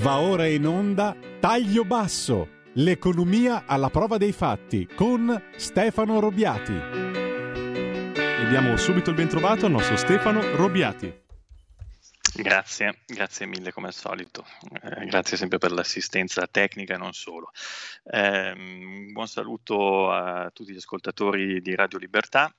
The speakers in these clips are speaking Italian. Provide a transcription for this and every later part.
Va ora in onda Taglio Basso, l'economia alla prova dei fatti con Stefano Robiati. E diamo subito il bentrovato al nostro Stefano Robiati. Grazie, grazie mille come al solito, eh, grazie sempre per l'assistenza tecnica e non solo. Eh, buon saluto a tutti gli ascoltatori di Radio Libertà.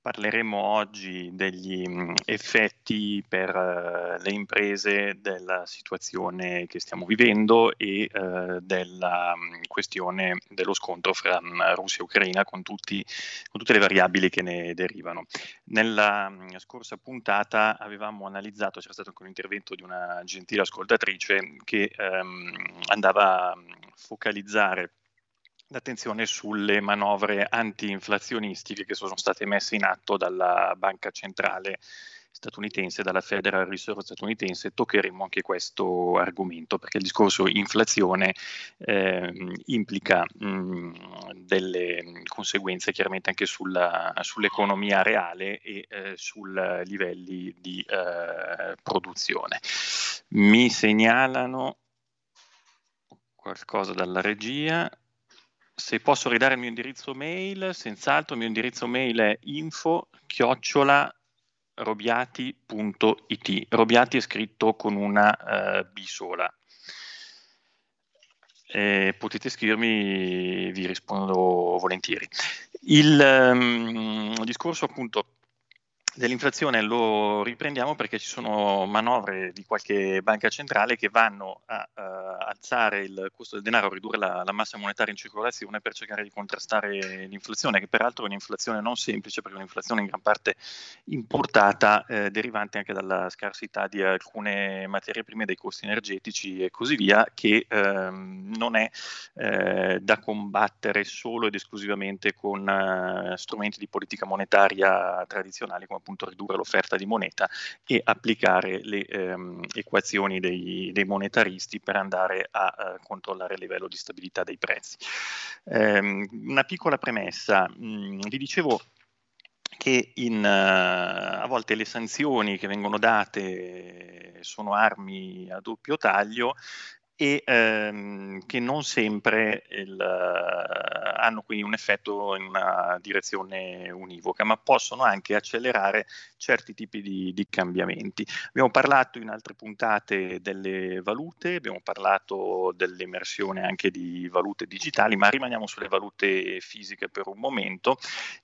Parleremo oggi degli mm, effetti per uh, le imprese della situazione che stiamo vivendo e uh, della um, questione dello scontro fra um, Russia e Ucraina con, tutti, con, tutte le variabili che ne derivano. Nella scorsa puntata avevamo analizzato, c'era stato anche un intervento di una gentile ascoltatrice che andava a focalizzare l'attenzione sulle manovre anti-inflazionistiche che sono state messe in atto dalla Banca Centrale statunitense, dalla Federal Reserve statunitense, toccheremo anche questo argomento perché il discorso inflazione eh, implica mh, delle conseguenze chiaramente anche sulla, sull'economia reale e eh, sui livelli di eh, produzione. Mi segnalano qualcosa dalla regia se posso ridare il mio indirizzo mail, senz'altro il mio indirizzo mail è info chiocciola robiati.it. Robiati è scritto con una uh, B sola. Eh, potete scrivermi, vi rispondo volentieri. Il um, discorso appunto dell'inflazione lo riprendiamo perché ci sono manovre di qualche banca centrale che vanno a uh, alzare il costo del denaro, ridurre la, la, massa monetaria in circolazione per cercare di contrastare l'inflazione, che peraltro è un'inflazione non semplice perché è un'inflazione in gran parte importata, eh, derivante anche dalla scarsità di alcune materie prime, dei costi energetici e così via, che ehm, non è eh, da combattere solo ed esclusivamente con eh, strumenti di politica monetaria tradizionali come appunto ridurre l'offerta di moneta e applicare le ehm, equazioni dei, dei, monetaristi per andare a, eh, controllare il livello di stabilità dei prezzi. Eh, una piccola premessa, mh, mm, vi dicevo che in, uh, a volte le sanzioni che vengono date sono armi a doppio taglio e ehm, che non sempre il, uh, hanno quindi un effetto in una direzione univoca, ma possono anche accelerare certi tipi di, di, cambiamenti. Abbiamo parlato in altre puntate delle valute, abbiamo parlato dell'emersione anche di valute digitali, ma rimaniamo sulle valute fisiche per un momento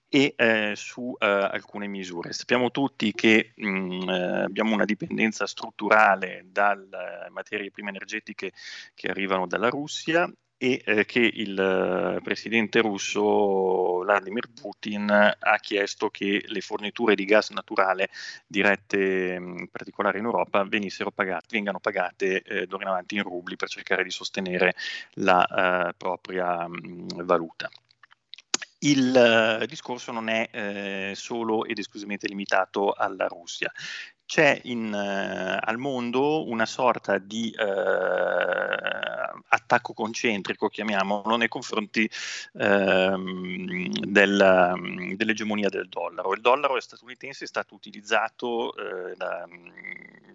e eh, su eh, alcune misure. Sappiamo tutti che mh, mm, eh, abbiamo una dipendenza strutturale dalle materie prime energetiche che arrivano dalla Russia e eh, che il eh, presidente russo Vladimir Putin ha chiesto che le forniture di gas naturale dirette mm, in particolare in Europa pagate, vengano pagate eh, d'ora in avanti in rubli per cercare di sostenere la eh, propria mh, mm, valuta. Il eh, discorso non è eh, solo ed esclusivamente limitato alla Russia c'è in, uh, al mondo una sorta di uh, attacco concentrico, chiamiamolo, nei confronti uh, del, dell'egemonia del dollaro. Il dollaro statunitense è stato utilizzato eh, da,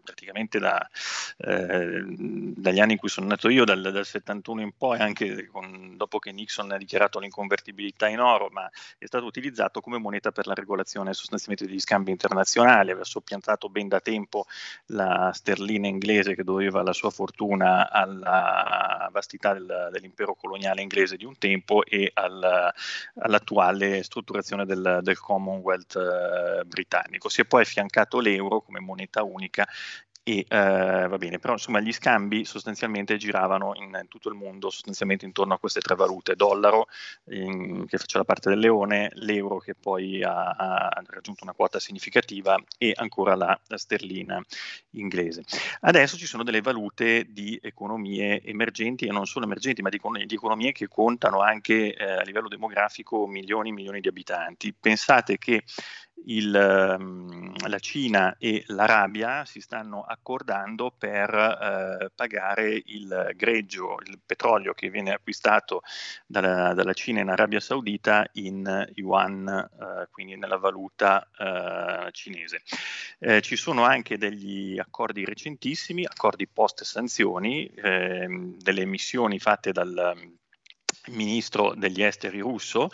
praticamente da, dagli anni in cui sono nato io, dal, dal 71 in poi, anche con, dopo che Nixon ha dichiarato l'inconvertibilità in oro, ma è stato utilizzato come moneta per la regolazione sostanzialmente degli scambi internazionali, aveva soppiantato ben da tempo la sterlina inglese che doveva la sua fortuna alla vastità del, dell'impero coloniale inglese di un tempo e al, all'attuale strutturazione del, del Commonwealth eh, britannico. Si è poi affiancato l'euro come moneta unica e eh, va bene, però insomma gli scambi sostanzialmente giravano in, tutto il mondo sostanzialmente intorno a queste tre valute, dollaro in, che faceva parte del leone, l'euro che poi ha, ha, raggiunto una quota significativa e ancora la, la, sterlina inglese. Adesso ci sono delle valute di economie emergenti e non solo emergenti, ma di, di economie che contano anche eh, a livello demografico milioni e milioni di abitanti. Pensate che il, ehm, la Cina e l'Arabia si stanno accordando per eh, pagare il greggio, il petrolio che viene acquistato dalla, dalla Cina in Arabia Saudita in yuan, eh, quindi nella valuta eh, cinese. Eh, ci sono anche degli accordi recentissimi, accordi post sanzioni, ehm, delle missioni fatte dal ministro degli esteri russo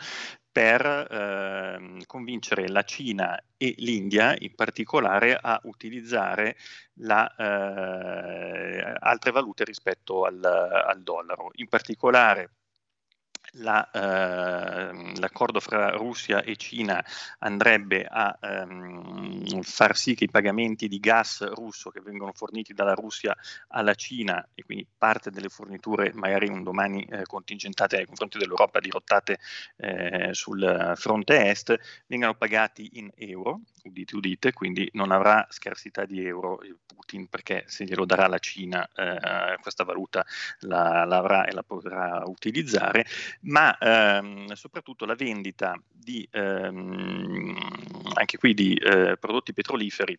per eh, convincere la Cina e l'India in particolare a utilizzare la, eh, altre valute rispetto al, al dollaro. In particolare la, eh, l'accordo fra Russia e Cina andrebbe a ehm, far sì che i pagamenti di gas russo che vengono forniti dalla Russia alla Cina e quindi parte delle forniture magari un domani eh, contingentate nei confronti dell'Europa dirottate eh, sul fronte est vengano pagati in euro, udite udite, quindi non avrà scarsità di euro Putin perché se glielo darà la Cina eh, questa valuta la, l'avrà e la potrà utilizzare. Ma ehm, soprattutto la vendita di, ehm, anche qui di eh, prodotti petroliferi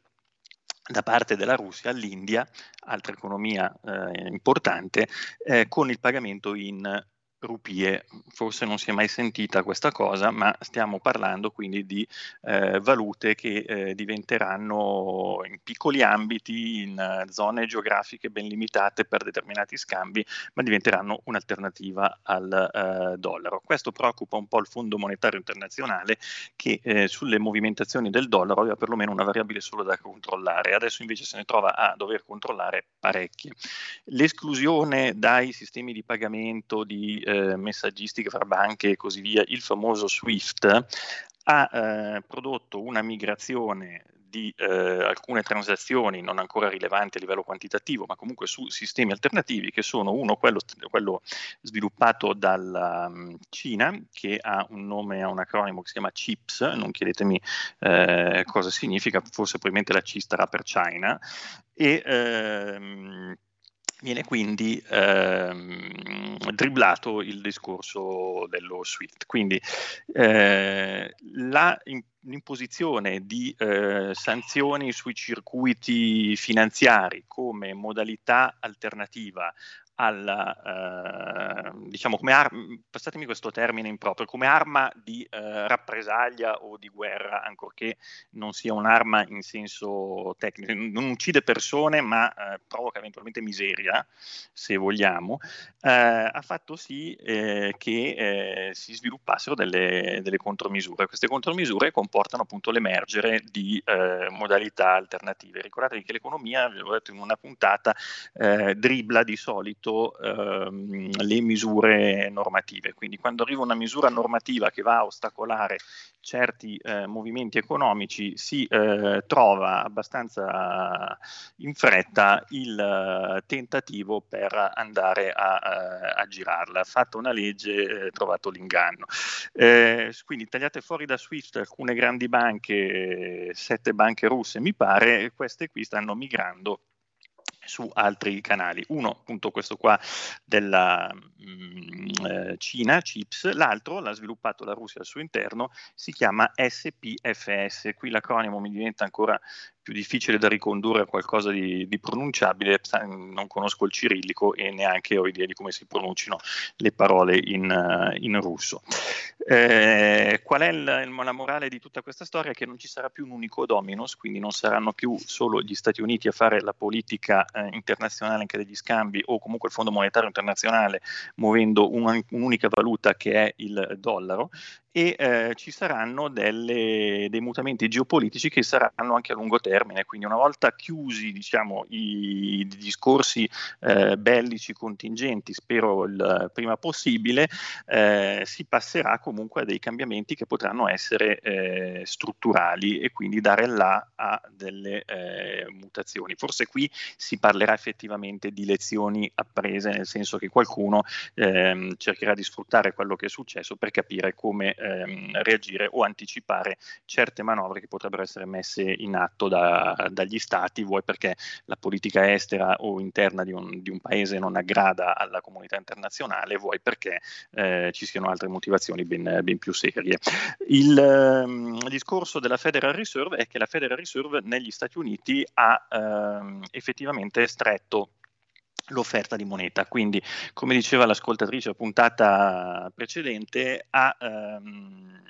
da parte della Russia all'India, altra economia eh, importante, eh, con il pagamento in rupie. Forse non si è mai sentita questa cosa, ma stiamo parlando quindi di eh, valute che eh, diventeranno in piccoli ambiti, in uh, zone geografiche ben limitate per determinati scambi, ma diventeranno un'alternativa al uh, dollaro. Questo preoccupa un po' il Fondo Monetario Internazionale che eh, sulle movimentazioni del dollaro aveva perlomeno una variabile solo da controllare, adesso invece se ne trova a dover controllare parecchie. L'esclusione dai sistemi di pagamento di eh, messaggistica fra banche e così via, il famoso SWIFT, ha eh, prodotto una migrazione di eh, alcune transazioni non ancora rilevanti a livello quantitativo, ma comunque su sistemi alternativi che sono uno, quello, quello sviluppato dalla Cina, che ha un nome, ha un acronimo che si chiama CHIPS, non chiedetemi eh, cosa significa, forse probabilmente la C starà per China, e ehm, viene quindi ehm, dribblato il discorso dello SWIFT. Quindi eh, la, in, l'imposizione di eh, sanzioni sui circuiti finanziari come modalità alternativa alla, eh, diciamo come arma, passatemi questo termine improprio, come arma di eh, rappresaglia o di guerra, ancorché non sia un'arma in senso tecnico, non uccide persone ma eh, provoca eventualmente miseria, se vogliamo, eh, ha fatto sì eh, che eh, si sviluppassero delle, delle, contromisure. Queste contromisure comportano appunto l'emergere di modalità alternative. Ricordatevi che l'economia, vi ho detto in una puntata, dribbla di solito rispetto ehm, le misure normative. Quindi quando arriva una misura normativa che va a ostacolare certi eh, movimenti economici si eh, trova abbastanza in fretta il uh, tentativo per andare a, uh, a girarla. Fatta una legge, eh, trovato l'inganno. Eh, quindi tagliate fuori da Swift alcune grandi banche, sette banche russe mi pare, queste qui stanno migrando su altri canali. Uno, appunto questo qua della mh, mm, eh, Cina, CHIPS, l'altro l'ha sviluppato la Russia al suo interno, si chiama SPFS, qui l'acronimo mi diventa ancora più difficile da ricondurre a qualcosa di, di, pronunciabile, non conosco il cirillico e neanche ho idea di come si pronunciano le parole in, uh, in russo. Eh, qual è il, la morale di tutta questa storia? Che non ci sarà più un unico dominus, quindi non saranno più solo gli Stati Uniti a fare la politica eh, internazionale anche degli scambi o comunque il Fondo Monetario Internazionale muovendo un, un'unica valuta che è il dollaro, e eh, ci saranno delle, dei mutamenti geopolitici che saranno anche a lungo termine, quindi una volta chiusi diciamo, i, i discorsi eh, bellici contingenti, spero il prima possibile, eh, si passerà comunque a dei cambiamenti che potranno essere eh, strutturali e quindi dare là a delle eh, mutazioni. Forse qui si parlerà effettivamente di lezioni apprese, nel senso che qualcuno ehm, cercherà di sfruttare quello che è successo per capire come ehm, reagire o anticipare certe manovre che potrebbero essere messe in atto da, dagli stati, vuoi perché la politica estera o interna di un, di un, paese non aggrada alla comunità internazionale, vuoi perché eh, ci siano altre motivazioni ben, ben più serie. Il ehm, discorso della Federal Reserve è che la Federal Reserve negli Stati Uniti ha ehm, effettivamente stretto l'offerta di moneta. Quindi, come diceva l'ascoltatrice a puntata precedente, ha ehm,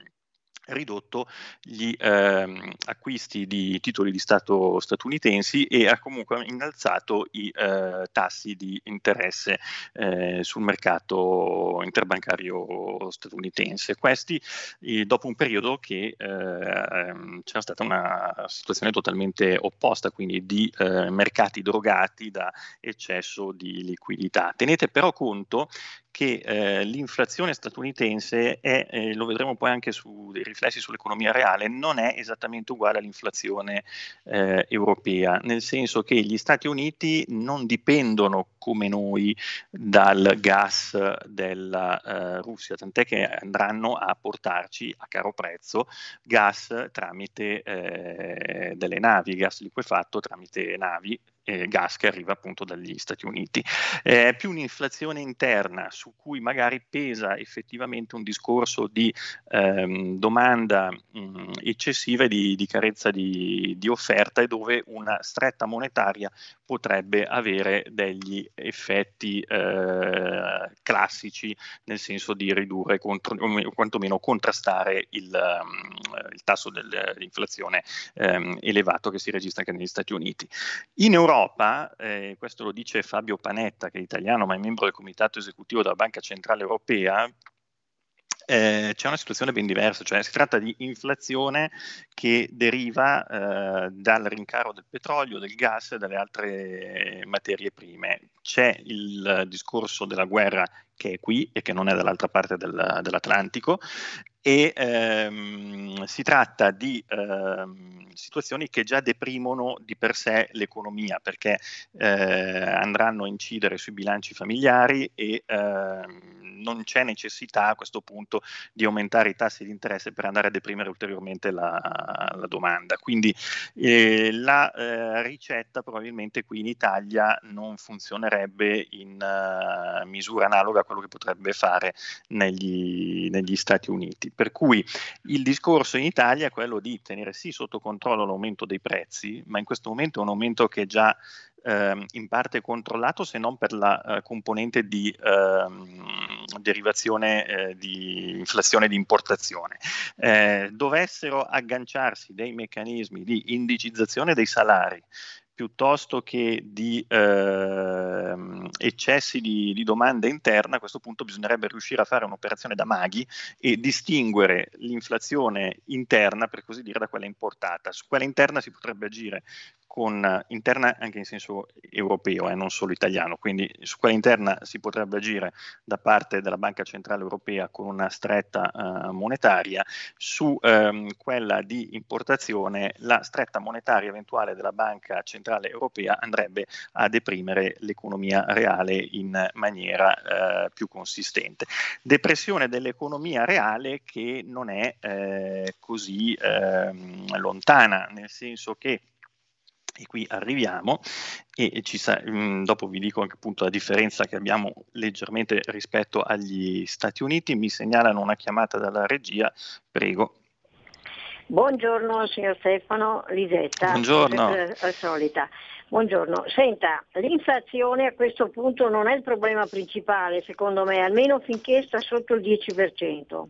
ridotto gli ehm, acquisti di titoli di Stato statunitensi e ha comunque innalzato i eh, tassi di interesse eh, sul mercato interbancario statunitense. Questi eh, dopo un periodo che ehm, c'era stata una situazione totalmente opposta, quindi di eh, mercati drogati da eccesso di liquidità. Tenete però conto che eh, l'inflazione statunitense è, eh, lo vedremo poi anche su dei riflessi sull'economia reale, non è esattamente uguale all'inflazione eh, europea, nel senso che gli Stati Uniti non dipendono come noi dal gas della eh, Russia, tant'è che andranno a portarci a caro prezzo gas tramite eh, delle navi, gas liquefatto tramite navi eh, gas che arriva appunto dagli Stati Uniti. È più un'inflazione interna su cui magari pesa effettivamente un discorso di ehm, domanda mh, eccessiva e di, di carezza di, di, offerta e dove una stretta monetaria potrebbe avere degli effetti eh, classici nel senso di ridurre contro, o quantomeno contrastare il, um, il tasso dell'inflazione um, elevato che si registra anche negli Stati Uniti. In Europa Europa, eh, questo lo dice Fabio Panetta, che è italiano ma è membro del comitato esecutivo della Banca Centrale Europea, eh, c'è una situazione ben diversa, cioè si tratta di inflazione che deriva eh, dal rincaro del petrolio, del gas e dalle altre materie prime. C'è il discorso della guerra che è qui e che non è dall'altra parte del, dell'Atlantico e ehm, si tratta di ehm, situazioni che già deprimono di per sé l'economia perché eh, andranno a incidere sui bilanci familiari e ehm, non c'è necessità a questo punto di aumentare i tassi di interesse per andare a deprimere ulteriormente la, la domanda. Quindi eh, la eh, ricetta probabilmente qui in Italia non funzionerebbe in uh, misura analoga quello che potrebbe fare negli, negli Stati Uniti. Per cui il discorso in Italia è quello di tenere sì sotto controllo l'aumento dei prezzi, ma in questo momento è un aumento che già eh, in parte controllato se non per la eh, componente di eh, derivazione eh, di inflazione di importazione. Eh, dovessero agganciarsi dei meccanismi di indicizzazione dei salari piuttosto che di eh, eccessi di, di, domanda interna, a questo punto bisognerebbe riuscire a fare un'operazione da maghi e distinguere l'inflazione interna, per così dire, da quella importata. Su quella interna si potrebbe agire con interna anche in senso europeo, eh, non solo italiano, quindi su quella interna si potrebbe agire da parte della Banca Centrale Europea con una stretta eh, monetaria, su ehm, quella di importazione la stretta monetaria eventuale della Banca Centrale Europea andrebbe a deprimere l'economia reale in maniera eh, più consistente. Depressione dell'economia reale che non è eh, così ehm, lontana, nel senso che e qui arriviamo e sa, mm, dopo vi dico anche appunto la differenza che abbiamo leggermente rispetto agli Stati Uniti. Mi segnalano una chiamata dalla regia, prego. Buongiorno signor Stefano Lisetta. Buongiorno. Eh, solita. Buongiorno. Senta, l'inflazione a questo punto non è il problema principale, secondo me, almeno finché sta sotto il 10%.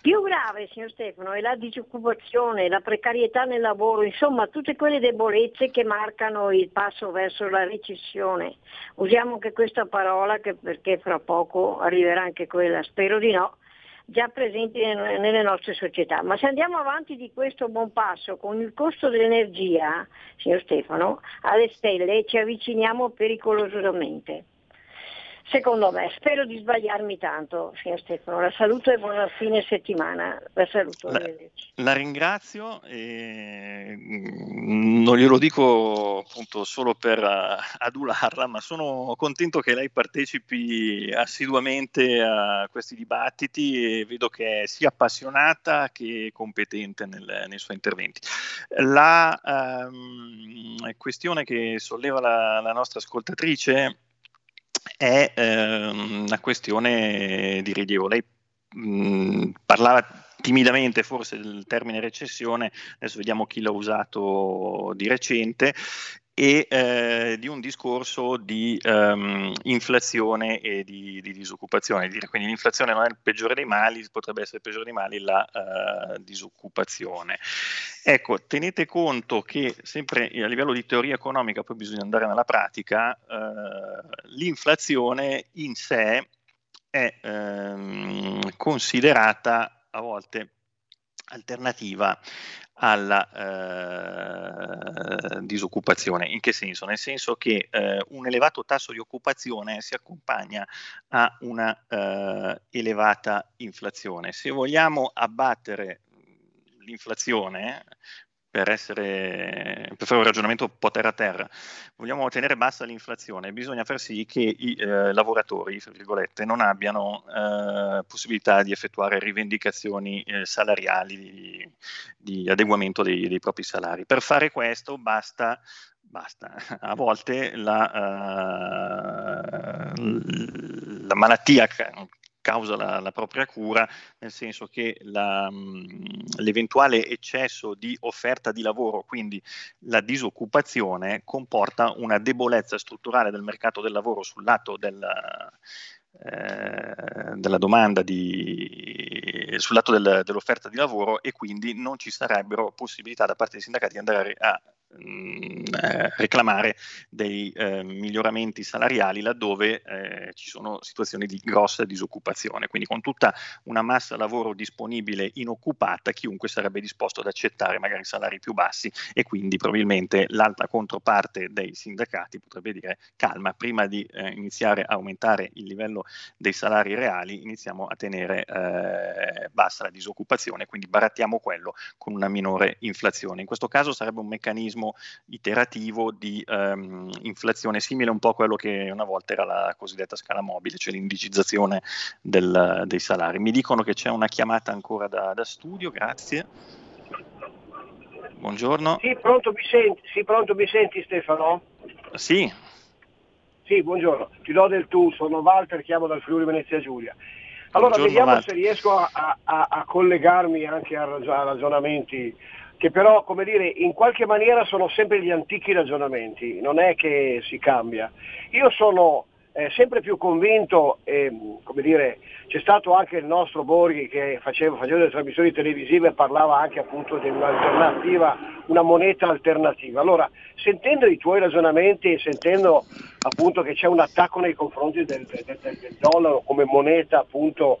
Più grave, signor Stefano, è la disoccupazione, la precarietà nel lavoro, insomma tutte quelle debolezze che marcano il passo verso la recessione. Usiamo anche questa parola che, perché fra poco arriverà anche quella, spero di no, già presenti nelle nostre società. Ma se andiamo avanti di questo buon passo con il costo dell'energia, signor Stefano, alle stelle ci avviciniamo pericolosamente. Secondo me, spero di sbagliarmi tanto, signor Stefano. La saluto e buona fine settimana. La saluto. La, la ringrazio e mm, non glielo dico appunto solo per uh, adularla, ma sono contento che lei partecipi assiduamente a questi dibattiti e vedo che è sia appassionata che competente nel, nei suoi interventi. La um, questione che solleva la, la nostra ascoltatrice è ehm, una questione di rilievo. Lei mh, parlava timidamente forse del termine recessione, adesso vediamo chi l'ha usato di recente, e eh, di un discorso di um, inflazione e di, di disoccupazione. Quindi l'inflazione non è il peggiore dei mali, potrebbe essere il peggiore dei mali la uh, disoccupazione. Ecco, tenete conto che sempre a livello di teoria economica, poi bisogna andare nella pratica, uh, l'inflazione in sé è um, considerata a volte alternativa alla eh, disoccupazione. In che senso? Nel senso che eh, un elevato tasso di occupazione si accompagna a una eh, elevata inflazione. Se vogliamo abbattere l'inflazione, per, essere, per fare un ragionamento un po' terra a terra, vogliamo tenere bassa l'inflazione, bisogna far sì che i eh, lavoratori, non abbiano eh, possibilità di effettuare rivendicazioni eh, salariali, di, di adeguamento dei, dei, propri salari. Per fare questo basta basta. A volte la, uh, la malattia causa la, la, propria cura, nel senso che la, l'eventuale eccesso di offerta di lavoro, quindi la disoccupazione, comporta una debolezza strutturale del mercato del lavoro sul lato della, eh, della domanda di, sul lato del, dell'offerta di lavoro e quindi non ci sarebbero possibilità da parte dei sindacati di andare a eh, reclamare dei eh, miglioramenti salariali laddove eh, ci sono situazioni di grossa disoccupazione. Quindi con tutta una massa lavoro disponibile inoccupata, chiunque sarebbe disposto ad accettare magari salari più bassi e quindi probabilmente l'altra controparte dei sindacati potrebbe dire calma, prima di eh, iniziare a aumentare il livello dei salari reali iniziamo a tenere eh, bassa la disoccupazione, quindi barattiamo quello con una minore inflazione. In questo caso sarebbe un meccanismo meccanismo iterativo di um, inflazione simile un po' a quello che una volta era la cosiddetta scala mobile, cioè l'indicizzazione del, dei salari. Mi dicono che c'è una chiamata ancora da, da studio, grazie. Buongiorno. Sì pronto, mi senti, sì, pronto, mi senti Stefano? Sì. Sì, buongiorno, ti do del tu, sono Walter, chiamo dal Friuli Venezia Giulia. Allora buongiorno, vediamo Walter. se riesco a, a, a, collegarmi anche a ragionamenti che però, come dire, in qualche maniera sono sempre gli antichi ragionamenti, non è che si cambia. Io sono eh, sempre più convinto, eh, come dire, c'è stato anche il nostro Borghi che faceva, faceva delle trasmissioni televisive e parlava anche appunto di un'alternativa, una moneta alternativa. Allora, sentendo i tuoi ragionamenti e sentendo appunto che c'è un attacco nei confronti del, del, del, dollaro come moneta appunto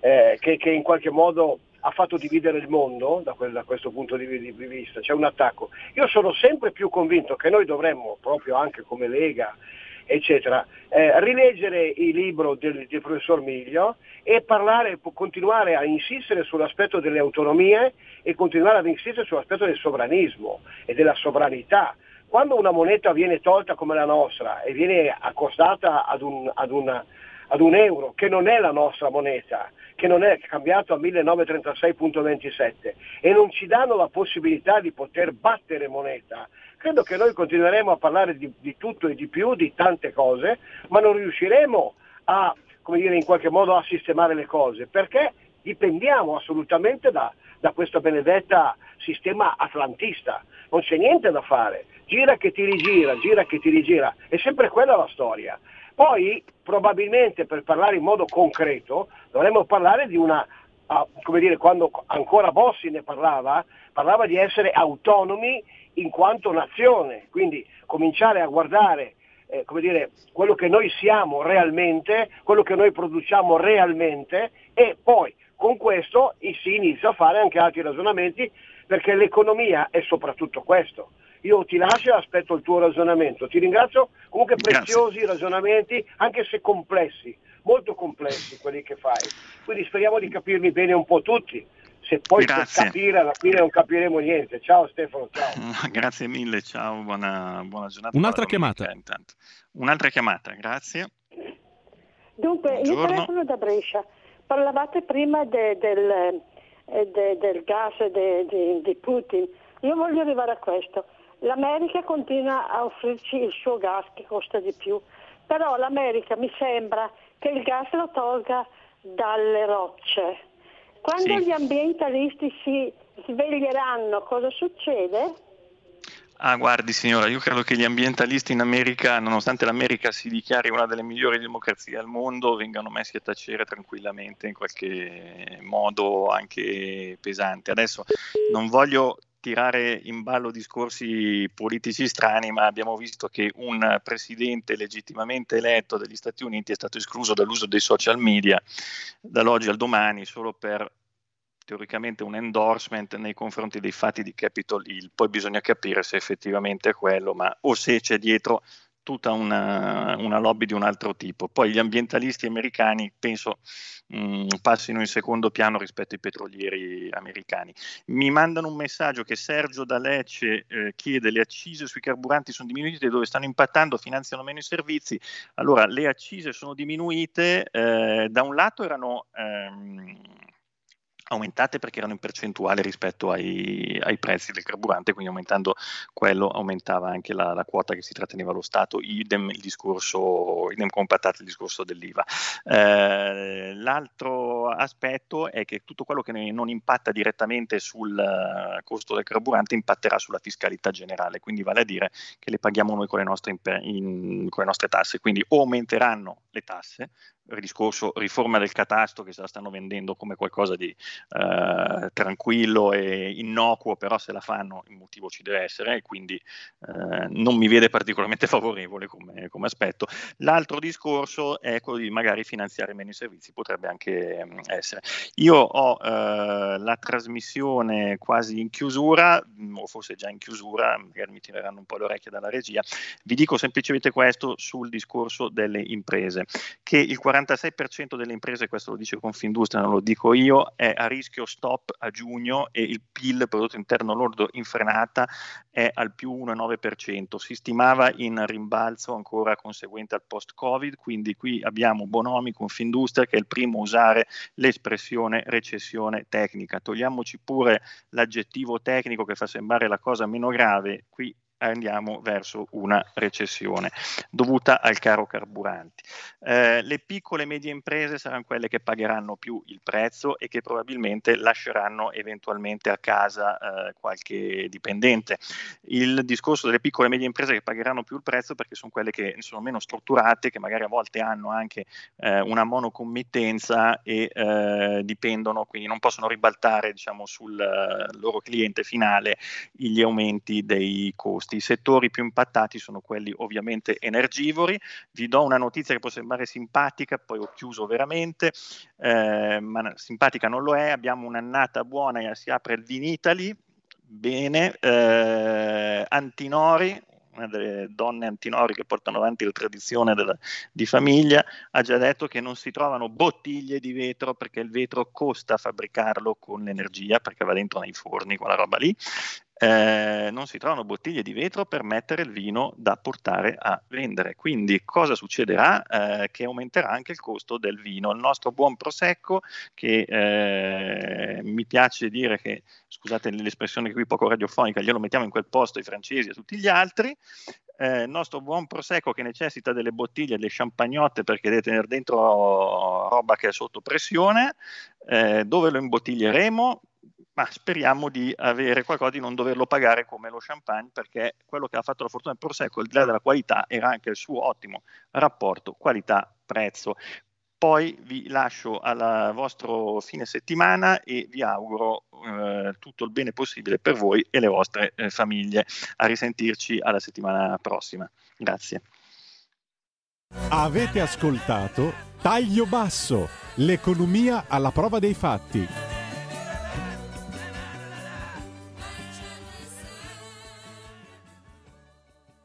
eh, che, che in qualche modo ha fatto dividere il mondo da, quel, da questo punto di, vista, c'è un attacco. Io sono sempre più convinto che noi dovremmo, proprio anche come Lega, eccetera, eh, rileggere il libro del, del, professor Miglio e parlare, continuare a insistere sull'aspetto delle autonomie e continuare ad insistere sull'aspetto del sovranismo e della sovranità. Quando una moneta viene tolta come la nostra e viene accostata ad un, ad una, ad un euro, che non è la nostra moneta, che non è cambiato a 1936.27 e non ci danno la possibilità di poter battere moneta, credo che noi continueremo a parlare di, di tutto e di più, di tante cose, ma non riusciremo a, come dire, in qualche modo a sistemare le cose, perché dipendiamo assolutamente da, da questo benedetta sistema atlantista. Non c'è niente da fare. Gira che ti rigira, gira che ti rigira. È sempre quella la storia. Poi probabilmente per parlare in modo concreto dovremmo parlare di una, come dire, quando ancora Bossi ne parlava, parlava di essere autonomi in quanto nazione, quindi cominciare a guardare eh, come dire, quello che noi siamo realmente, quello che noi produciamo realmente e poi con questo si inizia a fare anche altri ragionamenti perché l'economia è soprattutto questo. Io ti lascio e aspetto il tuo ragionamento. Ti ringrazio, comunque preziosi Grazie. ragionamenti, anche se complessi, molto complessi quelli che fai. Quindi speriamo di capirli bene un po' tutti. Se poi per capire alla fine non capiremo niente. Ciao Stefano, ciao. Grazie mille, ciao, buona, buona giornata. Un'altra chiamata. Un'altra chiamata, grazie. Dunque, Buongiorno. io telefono da Brescia. Parlavate prima de, del, eh, de, del gas de, di Putin. Io voglio arrivare a questo. L'America continua a offrirci il suo gas che costa di più, però l'America mi sembra che il gas lo tolga dalle rocce. Quando sì. gli ambientalisti si sveglieranno, cosa succede? Ah, guardi signora, io credo che gli ambientalisti in America, nonostante l'America si dichiari una delle migliori democrazie al mondo, vengano messi a tacere tranquillamente in qualche modo anche pesante. Adesso non voglio tirare in ballo discorsi politici strani, ma abbiamo visto che un presidente legittimamente eletto degli Stati Uniti è stato escluso dall'uso dei social media dall'oggi al domani solo per teoricamente un endorsement nei confronti dei fatti di Capitol Hill, poi bisogna capire se effettivamente è quello, ma o se c'è dietro tutta una, una lobby di un altro tipo. Poi gli ambientalisti americani penso mh, mm, passino in secondo piano rispetto ai petrolieri americani. Mi mandano un messaggio che Sergio da Lecce eh, chiede le accise sui carburanti sono diminuite dove stanno impattando, finanziano meno i servizi. Allora, le accise sono diminuite, eh, da un lato erano... Ehm, aumentate perché erano in percentuale rispetto ai, ai, prezzi del carburante, quindi aumentando quello aumentava anche la, la, quota che si tratteneva lo Stato, idem il discorso, idem compattato il discorso dell'IVA. Eh, l'altro aspetto è che tutto quello che non impatta direttamente sul uh, costo del carburante impatterà sulla fiscalità generale, quindi vale a dire che le paghiamo noi con le nostre, in, con le nostre tasse, quindi o aumenteranno le tasse, discorso riforma del catasto che se la stanno vendendo come qualcosa di eh, tranquillo e innocuo, però se la fanno il motivo ci deve essere e quindi eh, non mi vede particolarmente favorevole come, come, aspetto. L'altro discorso è quello di magari finanziare meno i servizi, potrebbe anche mh, mm, essere. Io ho eh, la trasmissione quasi in chiusura, mm, o forse già in chiusura, magari mi tireranno un po' le orecchie dalla regia, vi dico semplicemente questo sul discorso delle imprese, che il 40 46% delle imprese, questo lo dice Confindustria, non lo dico io, è a rischio stop a giugno e il PIL, prodotto interno lordo in frenata, è al più 1,9%. Si stimava in rimbalzo ancora conseguente al post-Covid, quindi qui abbiamo Bonomi, Confindustria, che è il primo a usare l'espressione recessione tecnica. Togliamoci pure l'aggettivo tecnico che fa sembrare la cosa meno grave, qui andiamo verso una recessione dovuta al caro carburanti. Eh, le piccole e medie imprese saranno quelle che pagheranno più il prezzo e che probabilmente lasceranno eventualmente a casa eh, qualche dipendente. Il discorso delle piccole e medie imprese che pagheranno più il prezzo perché sono quelle che sono meno strutturate, che magari a volte hanno anche eh, una monocommittenza e eh, dipendono, quindi non possono ribaltare diciamo, sul eh, loro cliente finale gli aumenti dei costi costi. I settori più impattati sono quelli ovviamente energivori. Vi do una notizia che può sembrare simpatica, poi ho chiuso veramente, eh, ma simpatica non lo è. Abbiamo un'annata buona, si apre il Vinitali, bene, eh, Antinori, una delle donne antinori che portano avanti la tradizione della, di famiglia, ha già detto che non si trovano bottiglie di vetro perché il vetro costa fabbricarlo con l'energia, perché va dentro nei forni, quella roba lì, eh, non si trovano bottiglie di vetro per mettere il vino da portare a vendere. Quindi cosa succederà? Eh, che aumenterà anche il costo del vino. Il nostro buon prosecco, che eh, mi piace dire che, scusate l'espressione qui poco radiofonica, glielo mettiamo in quel posto ai francesi e a tutti gli altri, eh, il nostro buon prosecco che necessita delle bottiglie, delle champagnotte perché deve tenere dentro roba che è sotto pressione, eh, dove lo imbottiglieremo? Ma speriamo di avere qualcosa di non doverlo pagare come lo champagne, perché quello che ha fatto la fortuna del Prosecco, al di là della qualità, era anche il suo ottimo rapporto qualità-prezzo. Poi vi lascio al vostro fine settimana e vi auguro eh, tutto il bene possibile per voi e le vostre eh, famiglie. A risentirci alla settimana prossima. Grazie. Avete ascoltato Taglio Basso, l'economia alla prova dei fatti